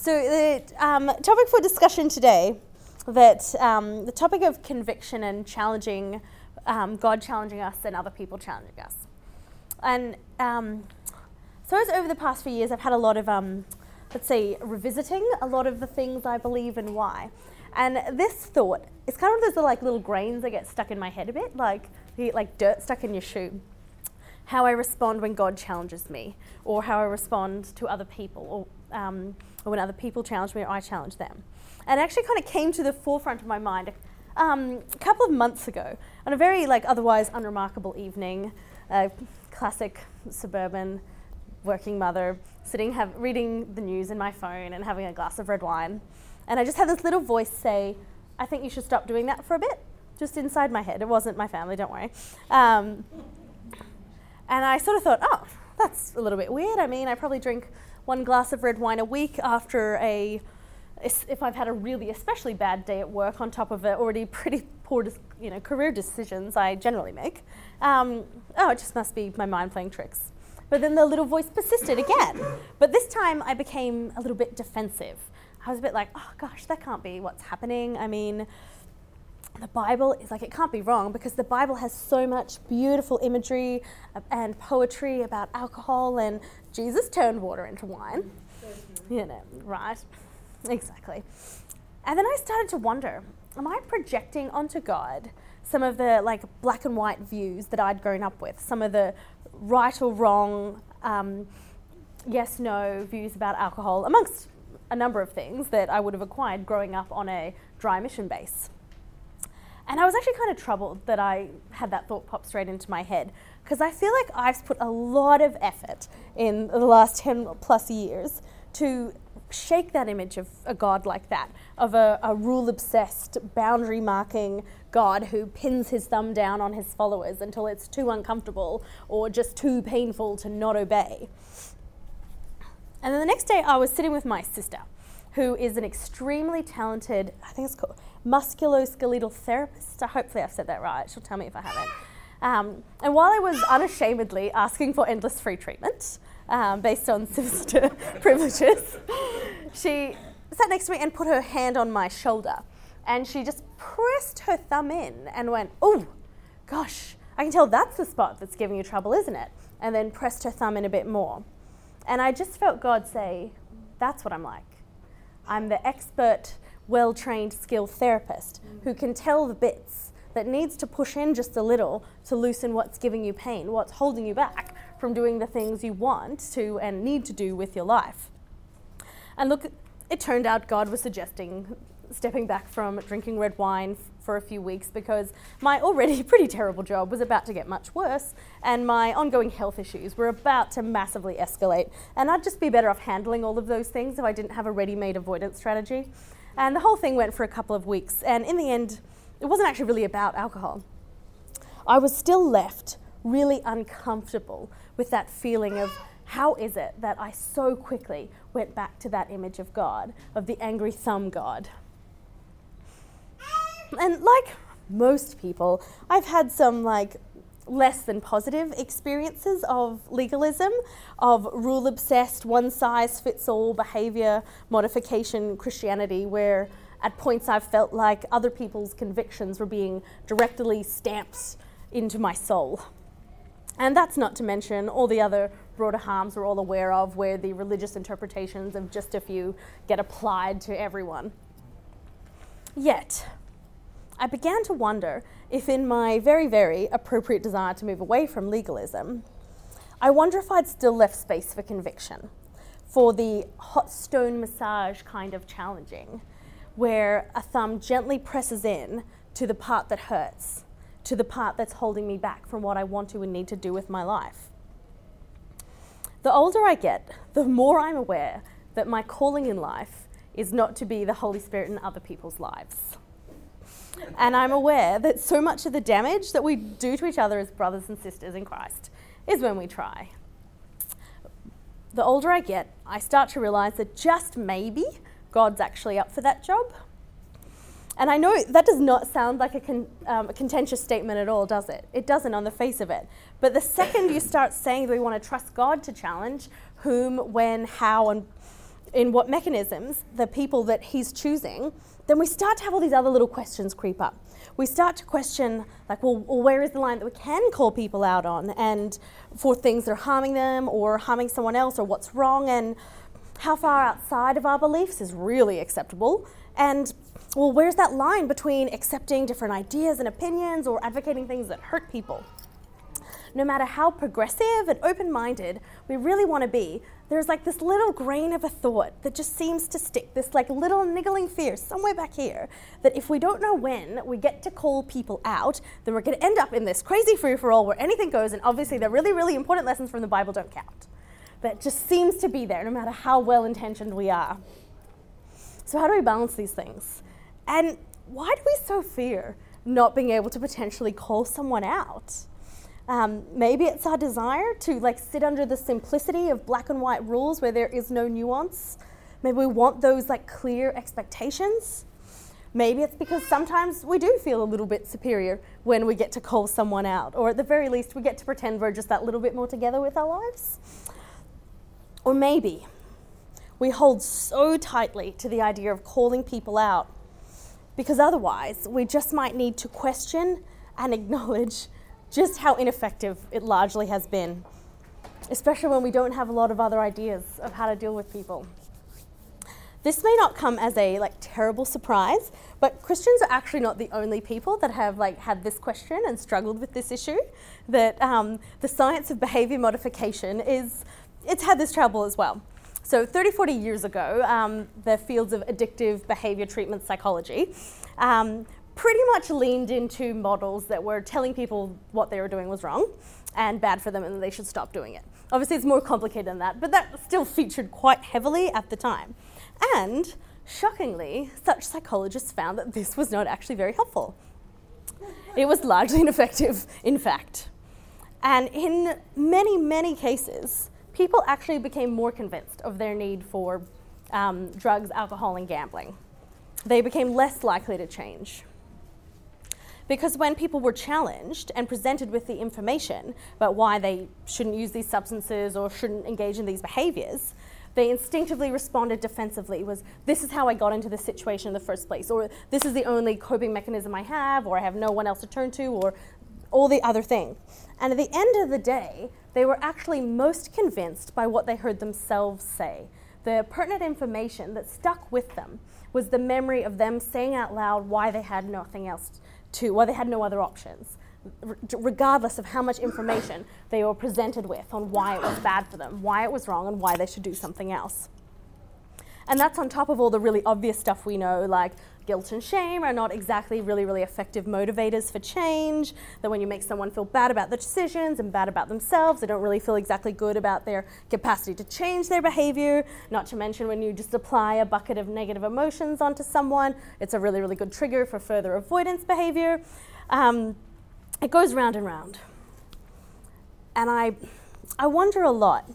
So the um, topic for discussion today, that um, the topic of conviction and challenging, um, God challenging us and other people challenging us. And um, so as over the past few years, I've had a lot of, um, let's say, revisiting a lot of the things I believe and why. And this thought, it's kind of those like little grains that get stuck in my head a bit, like like dirt stuck in your shoe. How I respond when God challenges me, or how I respond to other people, or, um, or when other people challenge me, or I challenge them. And it actually kind of came to the forefront of my mind um, a couple of months ago on a very like otherwise unremarkable evening, uh, classic suburban working mother, sitting have, reading the news in my phone and having a glass of red wine. And I just had this little voice say, I think you should stop doing that for a bit, just inside my head. It wasn't my family, don't worry. Um, and I sort of thought, oh, that's a little bit weird. I mean, I probably drink one glass of red wine a week after a, if I've had a really especially bad day at work on top of the already pretty poor, you know, career decisions I generally make. Um, oh, it just must be my mind playing tricks. But then the little voice persisted again. But this time I became a little bit defensive. I was a bit like, oh gosh, that can't be what's happening. I mean, the Bible is like, it can't be wrong because the Bible has so much beautiful imagery and poetry about alcohol, and Jesus turned water into wine. You know, right? Exactly. And then I started to wonder am I projecting onto God some of the like black and white views that I'd grown up with, some of the right or wrong, um, yes, no views about alcohol, amongst a number of things that I would have acquired growing up on a dry mission base. And I was actually kind of troubled that I had that thought pop straight into my head because I feel like I've put a lot of effort in the last 10 plus years to shake that image of a God like that, of a, a rule obsessed, boundary marking God who pins his thumb down on his followers until it's too uncomfortable or just too painful to not obey. And then the next day, I was sitting with my sister, who is an extremely talented, I think it's called musculoskeletal therapist. Hopefully, I've said that right. She'll tell me if I haven't. Um, and while I was unashamedly asking for endless free treatment um, based on sister privileges, she sat next to me and put her hand on my shoulder. And she just pressed her thumb in and went, Oh, gosh, I can tell that's the spot that's giving you trouble, isn't it? And then pressed her thumb in a bit more. And I just felt God say, That's what I'm like. I'm the expert, well trained, skilled therapist mm. who can tell the bits that needs to push in just a little to loosen what's giving you pain, what's holding you back from doing the things you want to and need to do with your life. And look, it turned out God was suggesting stepping back from drinking red wine f- for a few weeks because my already pretty terrible job was about to get much worse and my ongoing health issues were about to massively escalate. And I'd just be better off handling all of those things if I didn't have a ready made avoidance strategy. And the whole thing went for a couple of weeks. And in the end, it wasn't actually really about alcohol. I was still left really uncomfortable with that feeling of how is it that I so quickly went back to that image of God, of the angry thumb God? And like most people, I've had some like less than positive experiences of legalism, of rule obsessed, one size fits all behavior modification Christianity, where at points I've felt like other people's convictions were being directly stamped into my soul. And that's not to mention all the other broader harms we're all aware of, where the religious interpretations of just a few get applied to everyone. Yet, I began to wonder if, in my very, very appropriate desire to move away from legalism, I wonder if I'd still left space for conviction, for the hot stone massage kind of challenging, where a thumb gently presses in to the part that hurts, to the part that's holding me back from what I want to and need to do with my life. The older I get, the more I'm aware that my calling in life is not to be the Holy Spirit in other people's lives and I'm aware that so much of the damage that we do to each other as brothers and sisters in Christ is when we try. The older I get, I start to realize that just maybe God's actually up for that job. And I know that does not sound like a, con- um, a, contentious statement at all, does it? It doesn't on the face of it. But the second you start saying that we want to trust God to challenge whom, when, how, and in what mechanisms the people that he's choosing, then we start to have all these other little questions creep up. We start to question, like, well, where is the line that we can call people out on and for things that are harming them or harming someone else or what's wrong and how far outside of our beliefs is really acceptable and well, where's that line between accepting different ideas and opinions or advocating things that hurt people? No matter how progressive and open minded we really want to be, there's like this little grain of a thought that just seems to stick, this like little niggling fear somewhere back here that if we don't know when we get to call people out, then we're going to end up in this crazy free for all where anything goes, and obviously the really, really important lessons from the Bible don't count. That just seems to be there no matter how well intentioned we are. So, how do we balance these things? And why do we so fear not being able to potentially call someone out? Um, maybe it's our desire to like sit under the simplicity of black and white rules where there is no nuance. Maybe we want those like clear expectations. Maybe it's because sometimes we do feel a little bit superior when we get to call someone out, or at the very least, we get to pretend we're just that little bit more together with our lives. Or maybe we hold so tightly to the idea of calling people out because otherwise we just might need to question and acknowledge just how ineffective it largely has been, especially when we don't have a lot of other ideas of how to deal with people. This may not come as a like terrible surprise, but Christians are actually not the only people that have like had this question and struggled with this issue. That um, the science of behavior modification is it's had this trouble as well. So 30, 40 years ago, um, the fields of addictive behavior treatment psychology um, pretty much leaned into models that were telling people what they were doing was wrong and bad for them and they should stop doing it. Obviously, it's more complicated than that, but that still featured quite heavily at the time. And shockingly, such psychologists found that this was not actually very helpful. It was largely ineffective, in fact. And in many, many cases, people actually became more convinced of their need for um, drugs, alcohol, and gambling. They became less likely to change. Because when people were challenged and presented with the information about why they shouldn't use these substances or shouldn't engage in these behaviors, they instinctively responded defensively was this is how I got into this situation in the first place or this is the only coping mechanism I have or I have no one else to turn to or all the other thing. And at the end of the day, they were actually most convinced by what they heard themselves say. The pertinent information that stuck with them was the memory of them saying out loud why they had nothing else to, why they had no other options, regardless of how much information they were presented with on why it was bad for them, why it was wrong, and why they should do something else. And that's on top of all the really obvious stuff we know, like guilt and shame are not exactly really, really effective motivators for change. That when you make someone feel bad about the decisions and bad about themselves, they don't really feel exactly good about their capacity to change their behavior. Not to mention when you just apply a bucket of negative emotions onto someone, it's a really, really good trigger for further avoidance behavior. Um, it goes round and round. And I, I wonder a lot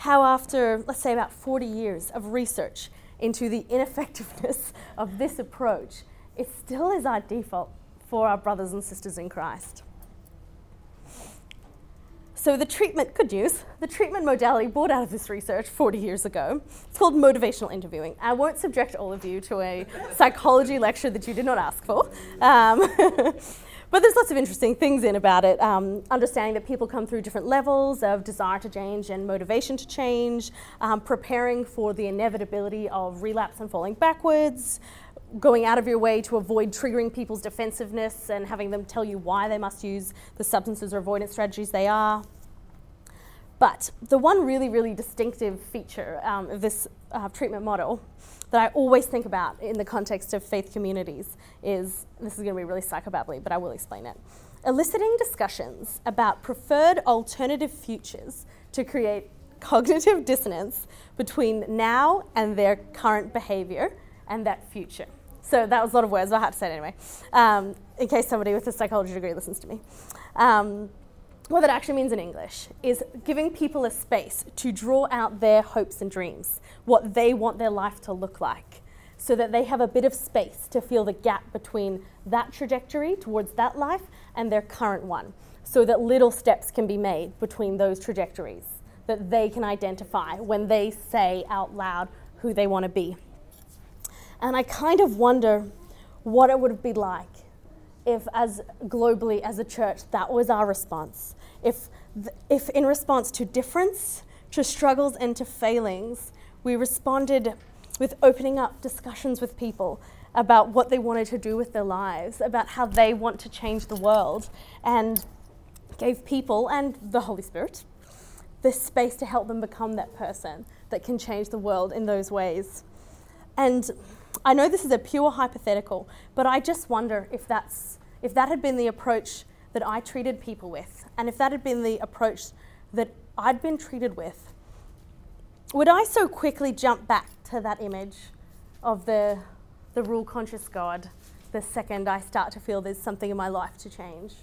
how, after, let's say, about 40 years of research into the ineffectiveness of this approach, it still is our default for our brothers and sisters in Christ. So, the treatment, good news, the treatment modality brought out of this research 40 years ago, it's called motivational interviewing. I won't subject all of you to a psychology lecture that you did not ask for. Um, But there's lots of interesting things in about it. Um, understanding that people come through different levels of desire to change and motivation to change, um, preparing for the inevitability of relapse and falling backwards, going out of your way to avoid triggering people's defensiveness and having them tell you why they must use the substances or avoidance strategies they are. But the one really, really distinctive feature um, of this uh, treatment model that I always think about in the context of faith communities is this is going to be really psychobabbly, but I will explain it. Eliciting discussions about preferred alternative futures to create cognitive dissonance between now and their current behavior and that future. So that was a lot of words, but I had to say it anyway, um, in case somebody with a psychology degree listens to me. Um, what that actually means in English is giving people a space to draw out their hopes and dreams, what they want their life to look like, so that they have a bit of space to feel the gap between that trajectory towards that life and their current one, so that little steps can be made between those trajectories that they can identify when they say out loud who they want to be. And I kind of wonder what it would be like if, as globally as a church, that was our response. If, th- if in response to difference, to struggles, and to failings, we responded with opening up discussions with people about what they wanted to do with their lives, about how they want to change the world, and gave people and the Holy Spirit the space to help them become that person that can change the world in those ways. And I know this is a pure hypothetical, but I just wonder if that's if that had been the approach that I treated people with, and if that had been the approach that I'd been treated with, would I so quickly jump back to that image of the the rule conscious God the second I start to feel there's something in my life to change?